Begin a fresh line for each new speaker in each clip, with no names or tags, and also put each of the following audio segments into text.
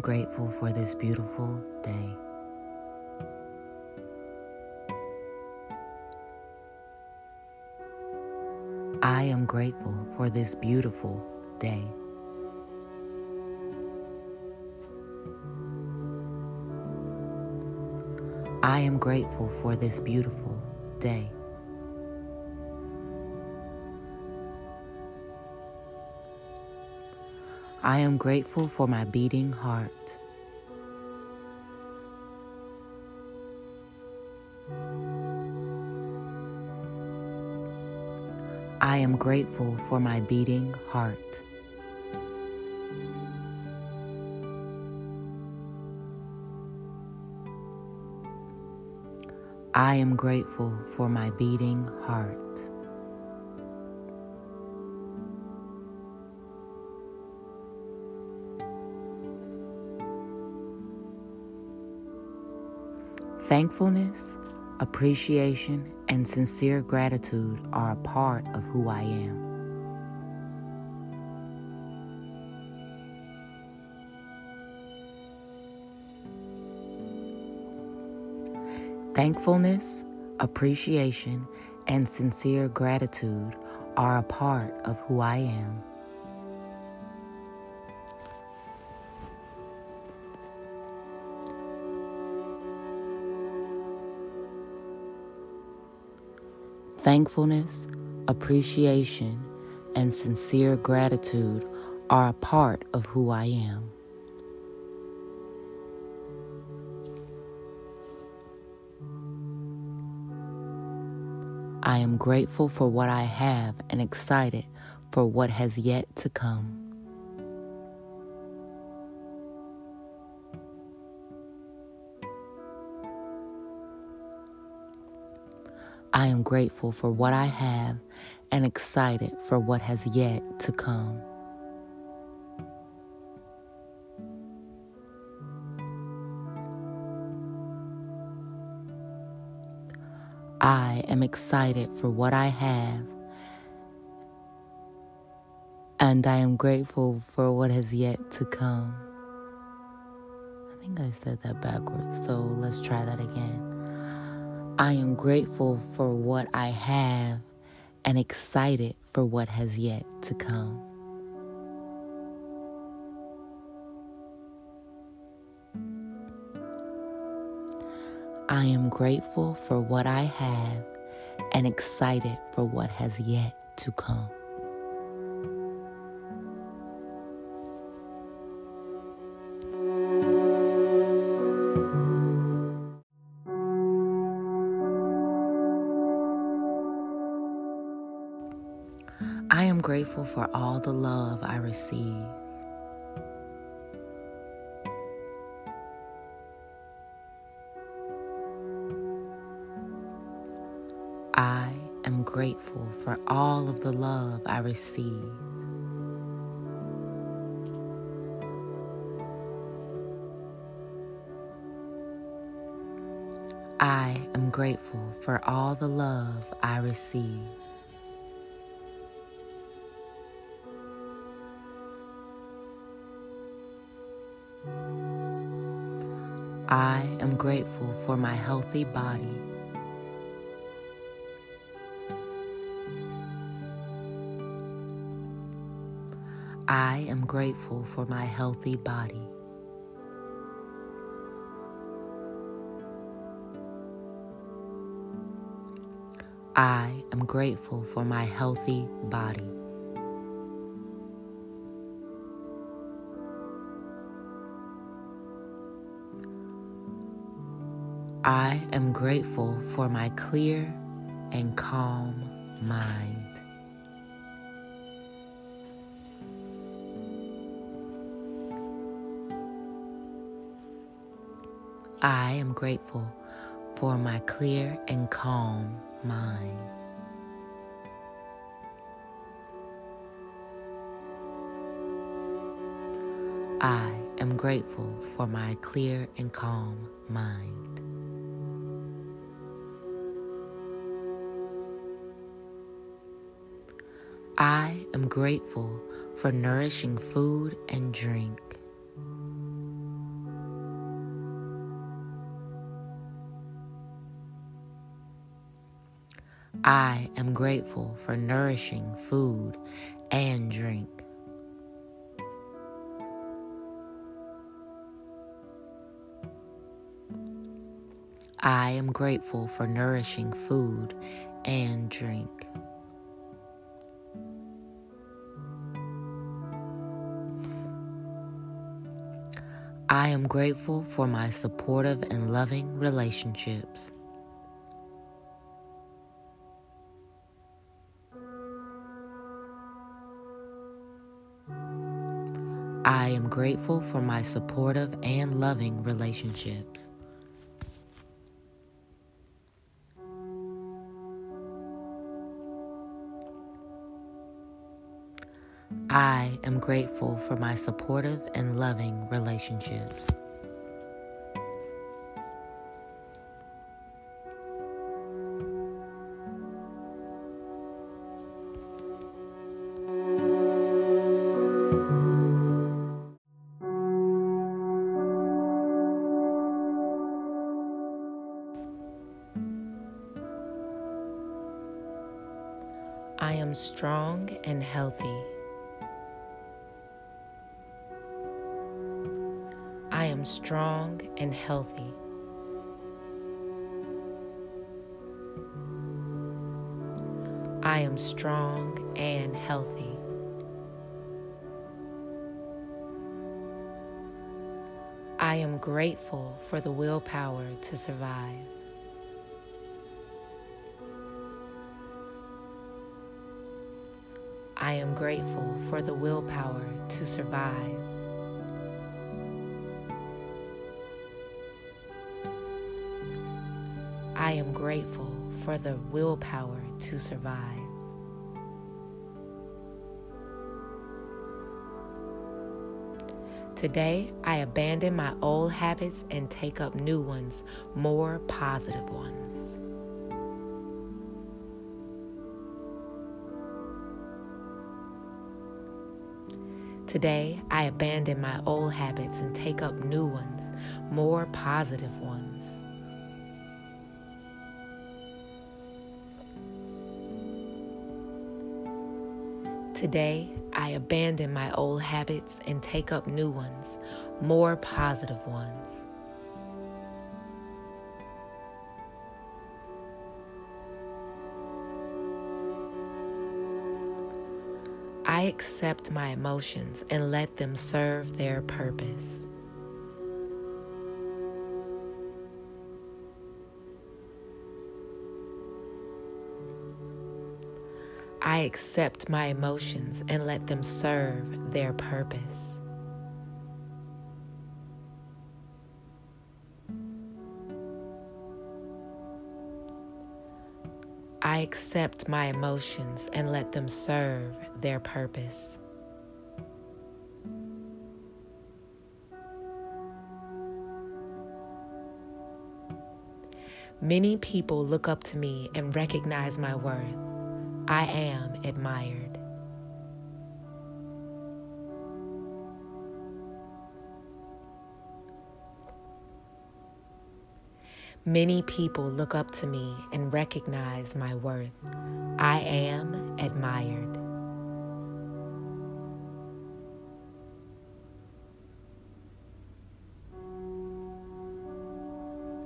grateful for this beautiful day. I am grateful for this beautiful day. I am grateful for this beautiful day. I am grateful for my beating heart. I am grateful for my beating heart. I am grateful for my beating heart. Thankfulness, appreciation, and sincere gratitude are a part of who I am. Thankfulness, appreciation, and sincere gratitude are a part of who I am. Thankfulness, appreciation, and sincere gratitude are a part of who I am. I am grateful for what I have and excited for what has yet to come. I am grateful for what I have and excited for what has yet to come. I am excited for what I have, and I am grateful for what has yet to come. I think I said that backwards, so let's try that again. I am grateful for what I have and excited for what has yet to come. I am grateful for what I have and excited for what has yet to come. I am grateful for all the love I receive. I am grateful for all of the love I receive. I am grateful for all the love I receive. Grateful for my healthy body. I am grateful for my healthy body. I am grateful for my healthy body. I am grateful for my clear and calm mind. I am grateful for my clear and calm mind. I am grateful for my clear and calm mind. I am grateful for nourishing food and drink. I am grateful for nourishing food and drink. I am grateful for nourishing food and drink. I am grateful for my supportive and loving relationships. I am grateful for my supportive and loving relationships. I am grateful for my supportive and loving relationships. I am strong and healthy. Am strong and healthy. I am strong and healthy. I am grateful for the willpower to survive. I am grateful for the willpower to survive. I am grateful for the willpower to survive. Today, I abandon my old habits and take up new ones, more positive ones. Today, I abandon my old habits and take up new ones, more positive ones. Today, I abandon my old habits and take up new ones, more positive ones. I accept my emotions and let them serve their purpose. I accept my emotions and let them serve their purpose. I accept my emotions and let them serve their purpose. Many people look up to me and recognize my worth. I am admired. Many people look up to me and recognize my worth. I am admired.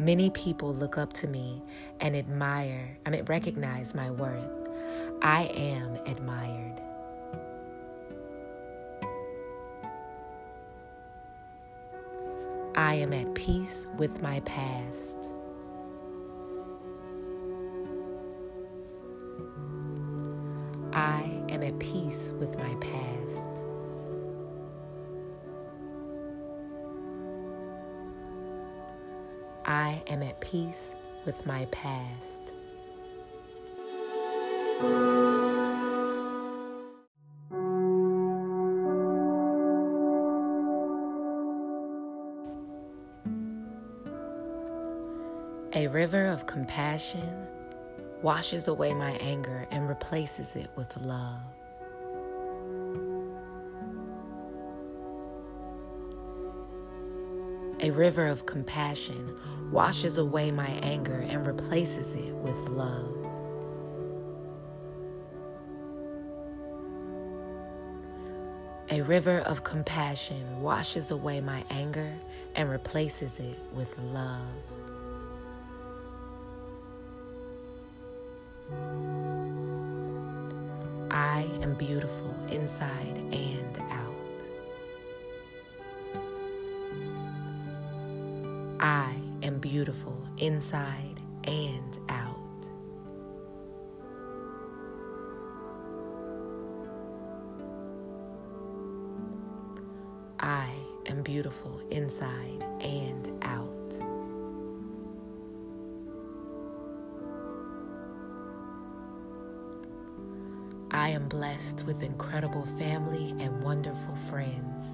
Many people look up to me and admire, I mean, recognize my worth. I am admired. I am at peace with my past. I am at peace with my past. I am at peace with my past. compassion washes away my anger and replaces it with love. A river of compassion washes away my anger and replaces it with love. A river of compassion washes away my anger and replaces it with love. I am beautiful inside and out. I am beautiful inside and out. I am beautiful inside am blessed with incredible family and wonderful friends.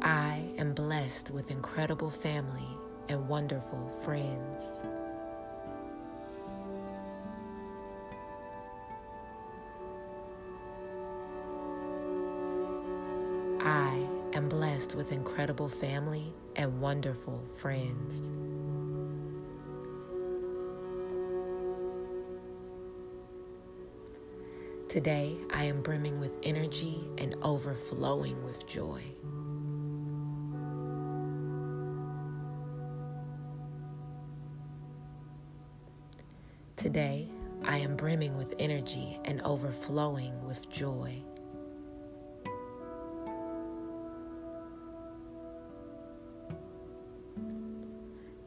I am blessed with incredible family and wonderful friends. With incredible family and wonderful friends. Today, I am brimming with energy and overflowing with joy. Today, I am brimming with energy and overflowing with joy.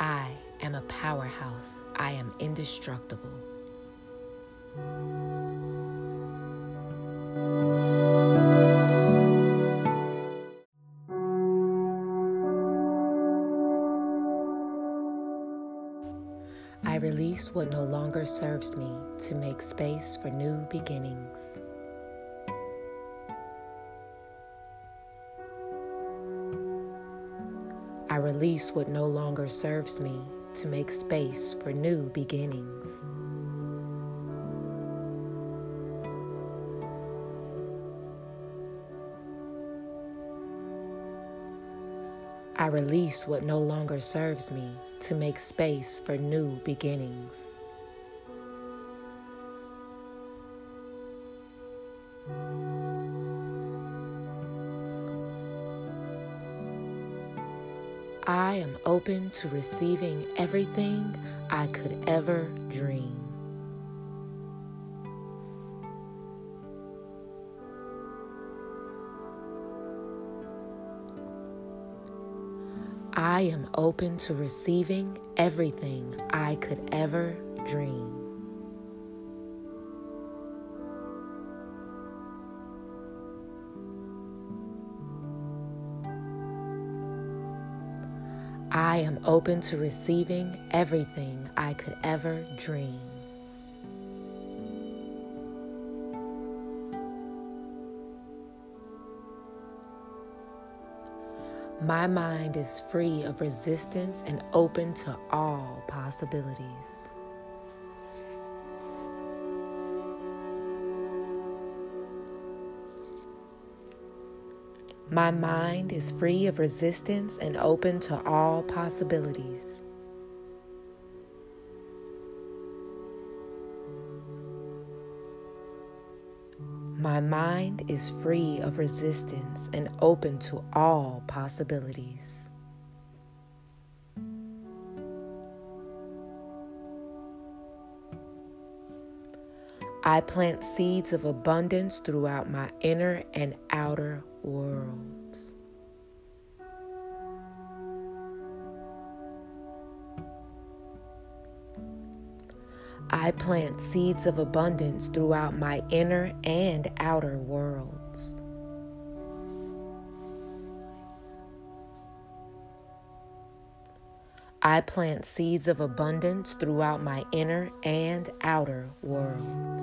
I am a powerhouse. I am indestructible. I release what no longer serves me to make space for new beginnings. I release what no longer serves me to make space for new beginnings. I release what no longer serves me to make space for new beginnings. I am open to receiving everything I could ever dream. I am open to receiving everything I could ever dream. I am open to receiving everything I could ever dream. My mind is free of resistance and open to all possibilities. My mind is free of resistance and open to all possibilities. My mind is free of resistance and open to all possibilities. I plant seeds of abundance throughout my inner and outer worlds. I plant seeds of abundance throughout my inner and outer worlds. I plant seeds of abundance throughout my inner and outer worlds.